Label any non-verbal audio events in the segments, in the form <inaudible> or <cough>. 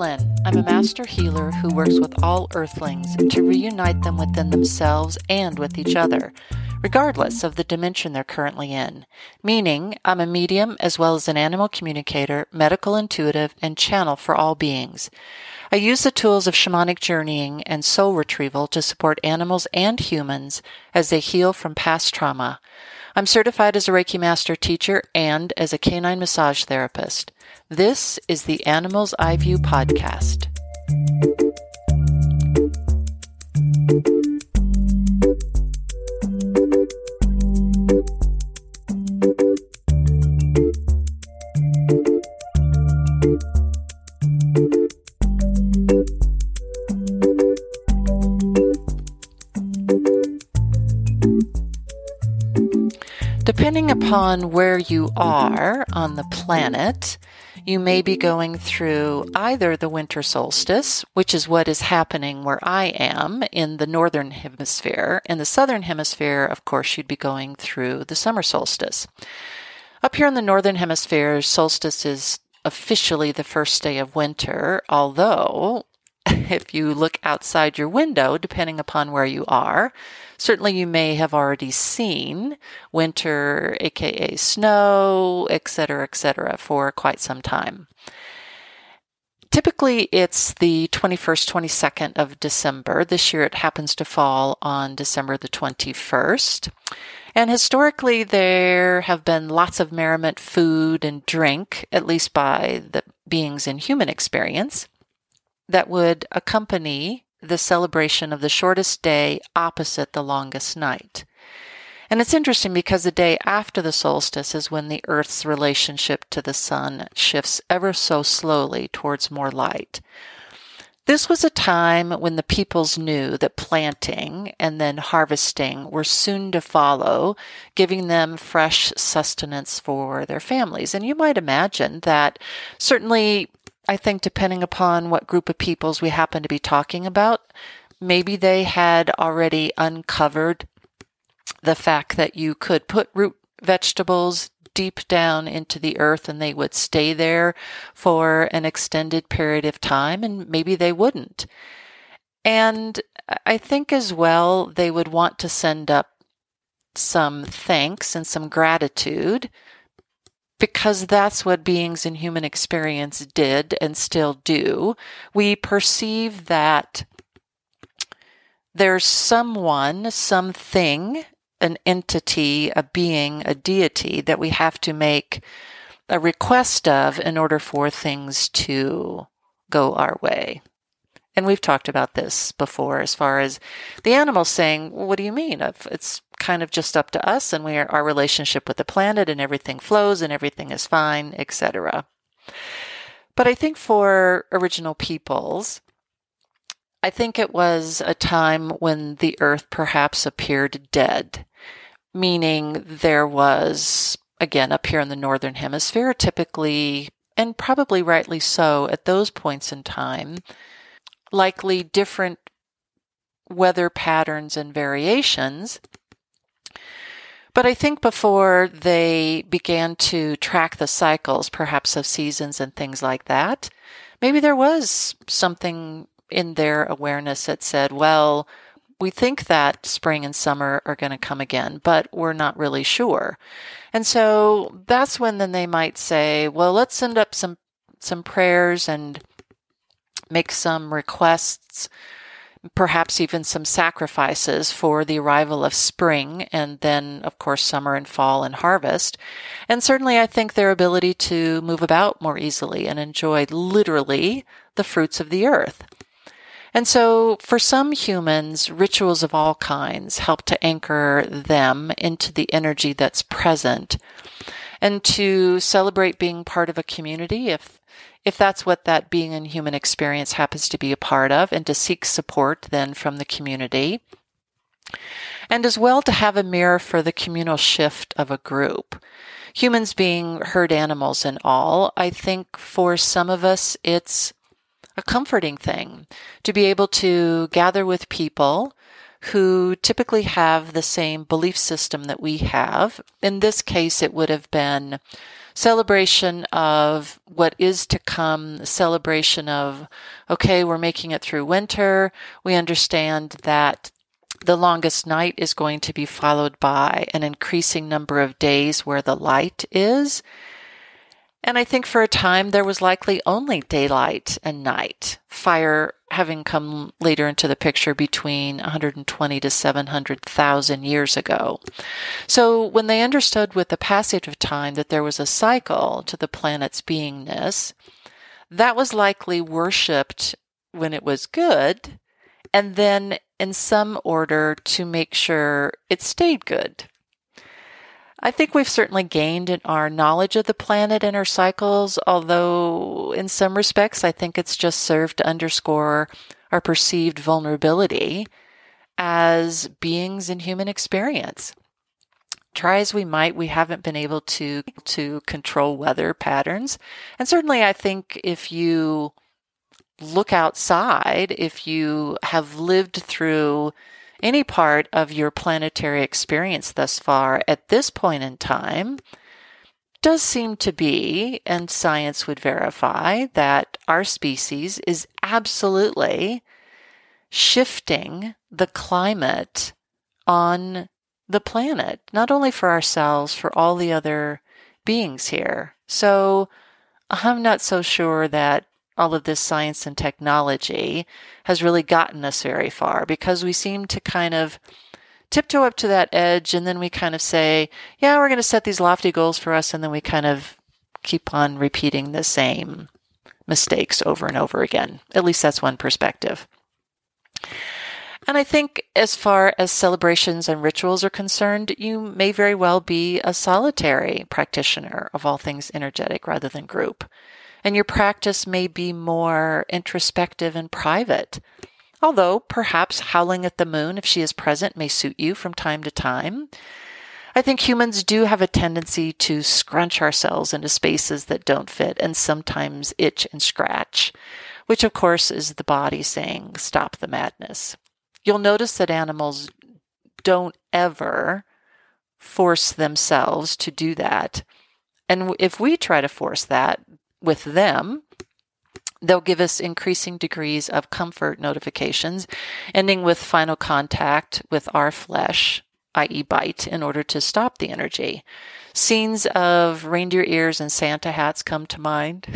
I'm a master healer who works with all earthlings to reunite them within themselves and with each other, regardless of the dimension they're currently in. Meaning, I'm a medium as well as an animal communicator, medical intuitive, and channel for all beings. I use the tools of shamanic journeying and soul retrieval to support animals and humans as they heal from past trauma. I'm certified as a Reiki Master teacher and as a canine massage therapist. This is the Animals Eye View podcast. Depending upon where you are on the planet, you may be mm-hmm. going through either the winter solstice, which is what is happening where I am in the northern hemisphere. In the southern hemisphere, of course, you'd be going through the summer solstice. Up here in the northern hemisphere, solstice is officially the first day of winter, although <laughs> if you look outside your window, depending upon where you are, certainly you may have already seen winter, aka snow, etc., etc., for quite some time. Typically, it's the 21st, 22nd of December. This year, it happens to fall on December the 21st. And historically, there have been lots of merriment, food, and drink, at least by the beings in human experience, that would accompany the celebration of the shortest day opposite the longest night. And it's interesting because the day after the solstice is when the Earth's relationship to the sun shifts ever so slowly towards more light. This was a time when the peoples knew that planting and then harvesting were soon to follow, giving them fresh sustenance for their families. And you might imagine that certainly I think depending upon what group of peoples we happen to be talking about, maybe they had already uncovered the fact that you could put root vegetables deep down into the earth and they would stay there for an extended period of time and maybe they wouldn't. And I think as well, they would want to send up some thanks and some gratitude because that's what beings in human experience did and still do. We perceive that there's someone, something, an entity, a being, a deity that we have to make a request of in order for things to go our way. And we've talked about this before as far as the animals saying, well, What do you mean? It's kind of just up to us and we are, our relationship with the planet and everything flows and everything is fine, etc. But I think for original peoples, I think it was a time when the earth perhaps appeared dead, meaning there was, again, up here in the northern hemisphere, typically, and probably rightly so at those points in time, likely different weather patterns and variations. But I think before they began to track the cycles, perhaps of seasons and things like that, maybe there was something in their awareness that said, well, we think that spring and summer are going to come again, but we're not really sure. And so that's when then they might say, well, let's send up some, some prayers and make some requests, perhaps even some sacrifices for the arrival of spring and then, of course, summer and fall and harvest. And certainly I think their ability to move about more easily and enjoy literally the fruits of the earth. And so for some humans, rituals of all kinds help to anchor them into the energy that's present and to celebrate being part of a community if if that's what that being in human experience happens to be a part of, and to seek support then from the community. And as well to have a mirror for the communal shift of a group. Humans being herd animals and all, I think for some of us it's a comforting thing to be able to gather with people who typically have the same belief system that we have. In this case, it would have been celebration of what is to come, celebration of, okay, we're making it through winter. We understand that the longest night is going to be followed by an increasing number of days where the light is. And I think for a time there was likely only daylight and night, fire having come later into the picture between 120 to 700,000 years ago. So when they understood with the passage of time that there was a cycle to the planet's beingness, that was likely worshipped when it was good, and then in some order to make sure it stayed good. I think we've certainly gained in our knowledge of the planet and our cycles, although in some respects, I think it's just served to underscore our perceived vulnerability as beings in human experience. Try as we might, we haven't been able to, to control weather patterns. And certainly I think if you look outside, if you have lived through any part of your planetary experience thus far at this point in time does seem to be, and science would verify, that our species is absolutely shifting the climate on the planet, not only for ourselves, for all the other beings here. So I'm not so sure that all of this science and technology has really gotten us very far because we seem to kind of tiptoe up to that edge and then we kind of say, yeah, we're going to set these lofty goals for us. And then we kind of keep on repeating the same mistakes over and over again. At least that's one perspective. And I think as far as celebrations and rituals are concerned, you may very well be a solitary practitioner of all things energetic rather than group and your practice may be more introspective and private. Although perhaps howling at the moon, if she is present, may suit you from time to time. I think humans do have a tendency to scrunch ourselves into spaces that don't fit and sometimes itch and scratch, which of course is the body saying, stop the madness. You'll notice that animals don't ever force themselves to do that. And if we try to force that, with them, they'll give us increasing degrees of comfort notifications, ending with final contact with our flesh, i.e., bite, in order to stop the energy. Scenes of reindeer ears and Santa hats come to mind,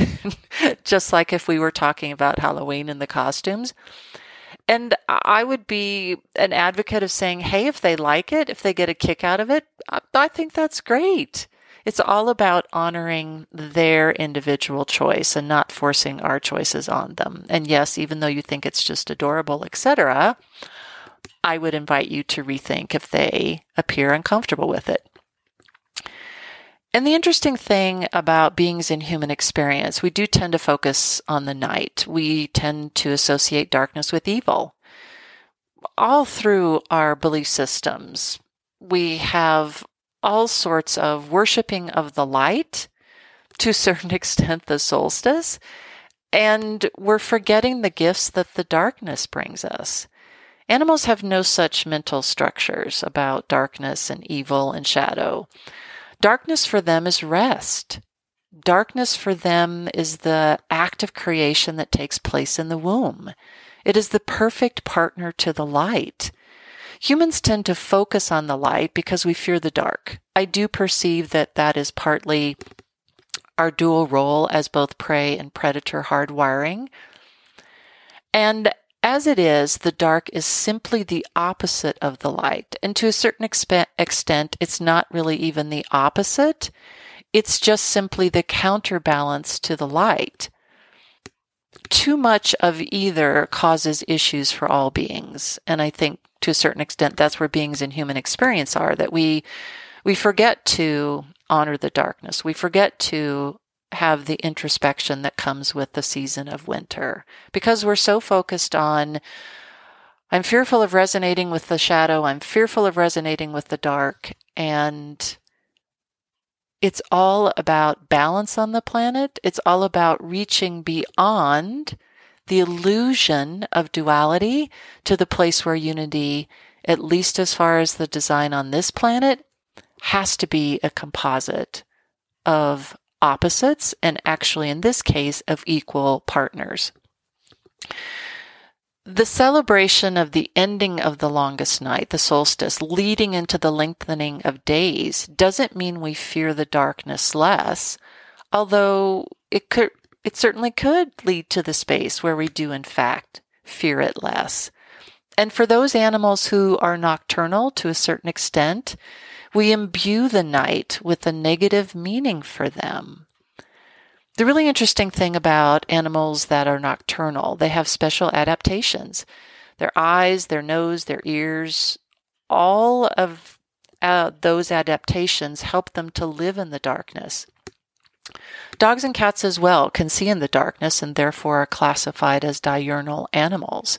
<laughs> just like if we were talking about Halloween and the costumes. And I would be an advocate of saying, hey, if they like it, if they get a kick out of it, I think that's great. It's all about honoring their individual choice and not forcing our choices on them. And yes, even though you think it's just adorable, etc., I would invite you to rethink if they appear uncomfortable with it. And the interesting thing about beings in human experience, we do tend to focus on the night. We tend to associate darkness with evil. All through our belief systems, we have all sorts of worshiping of the light, to a <laughs> certain extent, the solstice, and we're forgetting the gifts that the darkness brings us. Animals have no such mental structures about darkness and evil and shadow. Darkness for them is rest. Darkness for them is the act of creation that takes place in the womb. It is the perfect partner to the light. Humans tend to focus on the light because we fear the dark. I do perceive that that is partly our dual role as both prey and predator hardwiring. And as it is, the dark is simply the opposite of the light. And to a certain extent, it's not really even the opposite. It's just simply the counterbalance to the light. Too much of either causes issues for all beings. And I think to a certain extent, that's where beings in human experience are, that we, we forget to honor the darkness. We forget to have the introspection that comes with the season of winter because we're so focused on I'm fearful of resonating with the shadow. I'm fearful of resonating with the dark. And it's all about balance on the planet. It's all about reaching beyond the illusion of duality to the place where unity, at least as far as the design on this planet, has to be a composite of opposites and actually, in this case, of equal partners. The celebration of the ending of the longest night, the solstice, leading into the lengthening of days, doesn't mean we fear the darkness less, although it could, it certainly could lead to the space where we do, in fact, fear it less. And for those animals who are nocturnal to a certain extent, we imbue the night with a negative meaning for them. The really interesting thing about animals that are nocturnal, they have special adaptations. Their eyes, their nose, their ears, all of uh, those adaptations help them to live in the darkness. Dogs and cats as well can see in the darkness and therefore are classified as diurnal animals.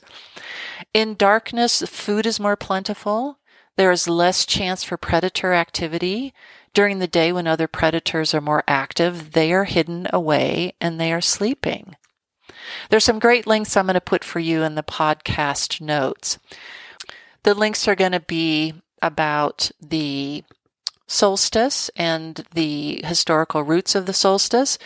In darkness, food is more plentiful. There is less chance for predator activity during the day, when other predators are more active, they are hidden away and they are sleeping. There's some great links I'm going to put for you in the podcast notes. The links are going to be about the solstice and the historical roots of the solstice.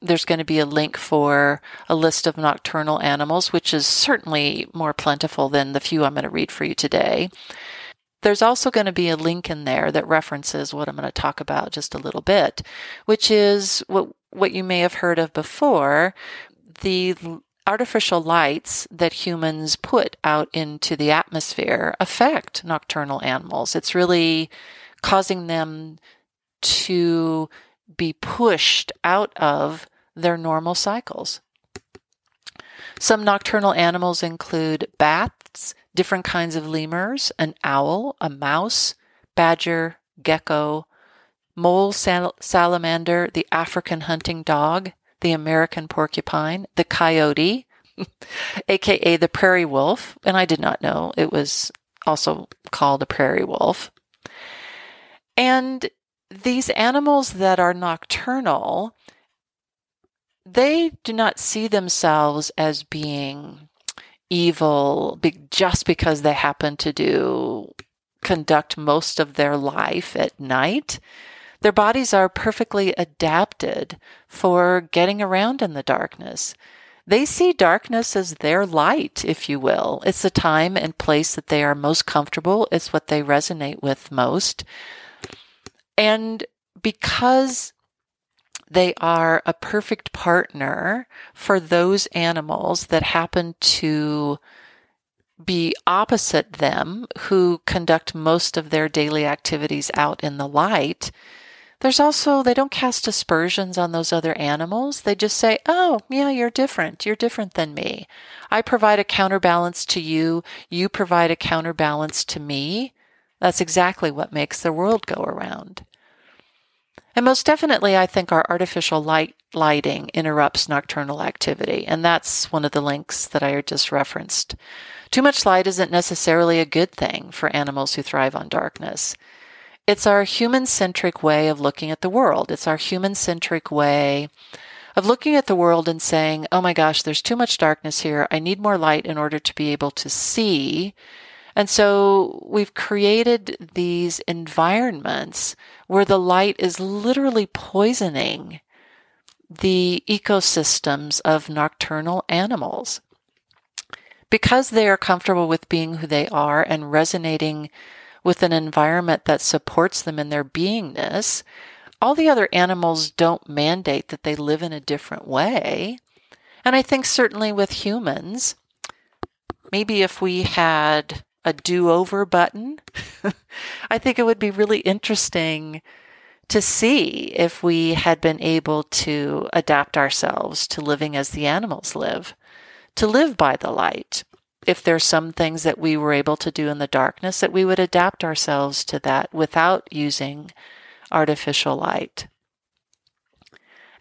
There's going to be a link for a list of nocturnal animals, which is certainly more plentiful than the few I'm going to read for you today. There's also going to be a link in there that references what I'm going to talk about just a little bit, which is what, what you may have heard of before the artificial lights that humans put out into the atmosphere affect nocturnal animals. It's really causing them to be pushed out of their normal cycles. Some nocturnal animals include bats, different kinds of lemurs, an owl, a mouse, badger, gecko, mole sal- salamander, the African hunting dog, the American porcupine, the coyote, <laughs> aka the prairie wolf, and I did not know it was also called a prairie wolf. And these animals that are nocturnal, they do not see themselves as being evil just because they happen to do conduct most of their life at night. Their bodies are perfectly adapted for getting around in the darkness. They see darkness as their light, if you will. It's the time and place that they are most comfortable. It's what they resonate with most. And because they are a perfect partner for those animals that happen to be opposite them who conduct most of their daily activities out in the light. There's also, they don't cast aspersions on those other animals. They just say, oh, yeah, you're different. You're different than me. I provide a counterbalance to you. You provide a counterbalance to me. That's exactly what makes the world go around. And most definitely, I think our artificial light lighting interrupts nocturnal activity. And that's one of the links that I just referenced. Too much light isn't necessarily a good thing for animals who thrive on darkness. It's our human centric way of looking at the world. It's our human centric way of looking at the world and saying, oh my gosh, there's too much darkness here. I need more light in order to be able to see and so we've created these environments where the light is literally poisoning the ecosystems of nocturnal animals. Because they are comfortable with being who they are and resonating with an environment that supports them in their beingness, all the other animals don't mandate that they live in a different way. And I think certainly with humans, maybe if we had a do over button. <laughs> I think it would be really interesting to see if we had been able to adapt ourselves to living as the animals live, to live by the light. If there's some things that we were able to do in the darkness, that we would adapt ourselves to that without using artificial light.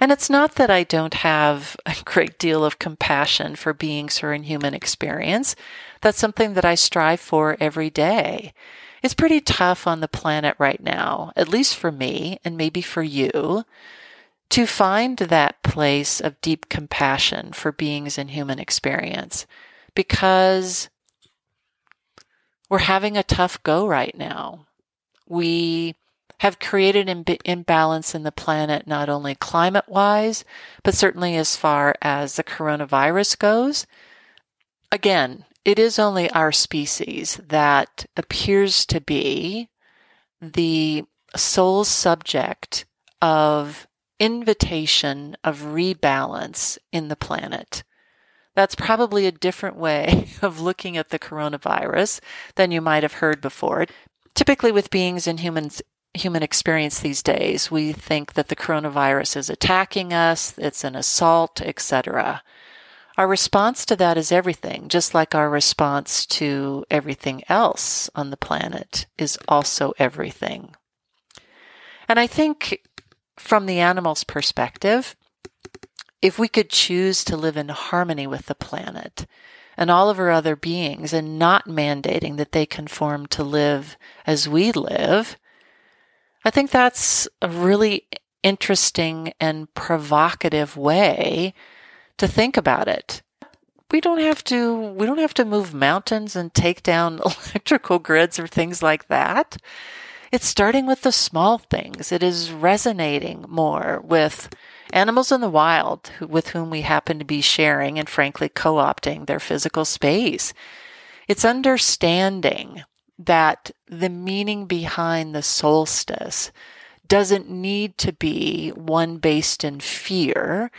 And it's not that I don't have a great deal of compassion for beings who are in human experience. That's something that I strive for every day. It's pretty tough on the planet right now, at least for me and maybe for you, to find that place of deep compassion for beings in human experience because we're having a tough go right now. We have created an imbalance in the planet, not only climate wise, but certainly as far as the coronavirus goes. Again, it is only our species that appears to be the sole subject of invitation of rebalance in the planet. That's probably a different way <laughs> of looking at the coronavirus than you might have heard before. Typically, with beings in humans, human experience these days, we think that the coronavirus is attacking us, it's an assault, etc. Our response to that is everything, just like our response to everything else on the planet is also everything. And I think from the animal's perspective, if we could choose to live in harmony with the planet and all of our other beings and not mandating that they conform to live as we live, I think that's a really interesting and provocative way to think about it. We don't have to we don't have to move mountains and take down <laughs> electrical grids or things like that. It's starting with the small things. It is resonating more with animals in the wild with whom we happen to be sharing and frankly co-opting their physical space. It's understanding that the meaning behind the solstice doesn't need to be one based in fear.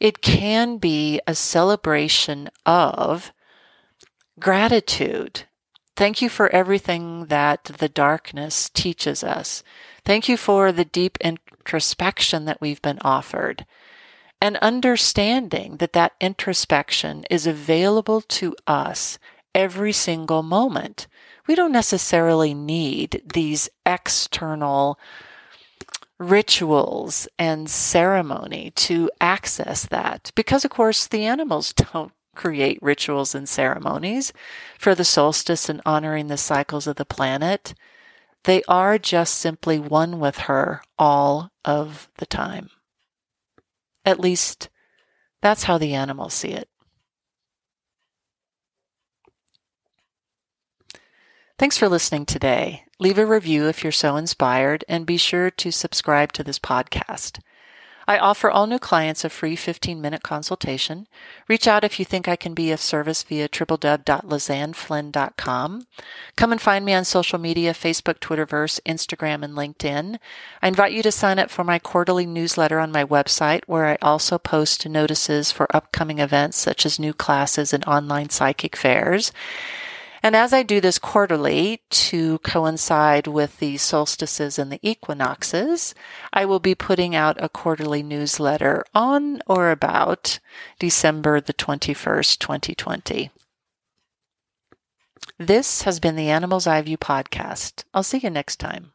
It can be a celebration of gratitude. Thank you for everything that the darkness teaches us. Thank you for the deep introspection that we've been offered. And understanding that that introspection is available to us every single moment. We don't necessarily need these external rituals and ceremony to access that because of course the animals don't create rituals and ceremonies for the solstice and honoring the cycles of the planet. They are just simply one with her all of the time. At least that's how the animals see it Thanks for listening today. Leave a review if you're so inspired, and be sure to subscribe to this podcast. I offer all new clients a free 15 minute consultation. Reach out if you think I can be of service via www.lizanneflynn.com. Come and find me on social media Facebook, Twitterverse, Instagram, and LinkedIn. I invite you to sign up for my quarterly newsletter on my website, where I also post notices for upcoming events such as new classes and online psychic fairs. And as I do this quarterly to coincide with the solstices and the equinoxes, I will be putting out a quarterly newsletter on or about December the 21st, 2020. This has been the Animal's Eye View podcast. I'll see you next time.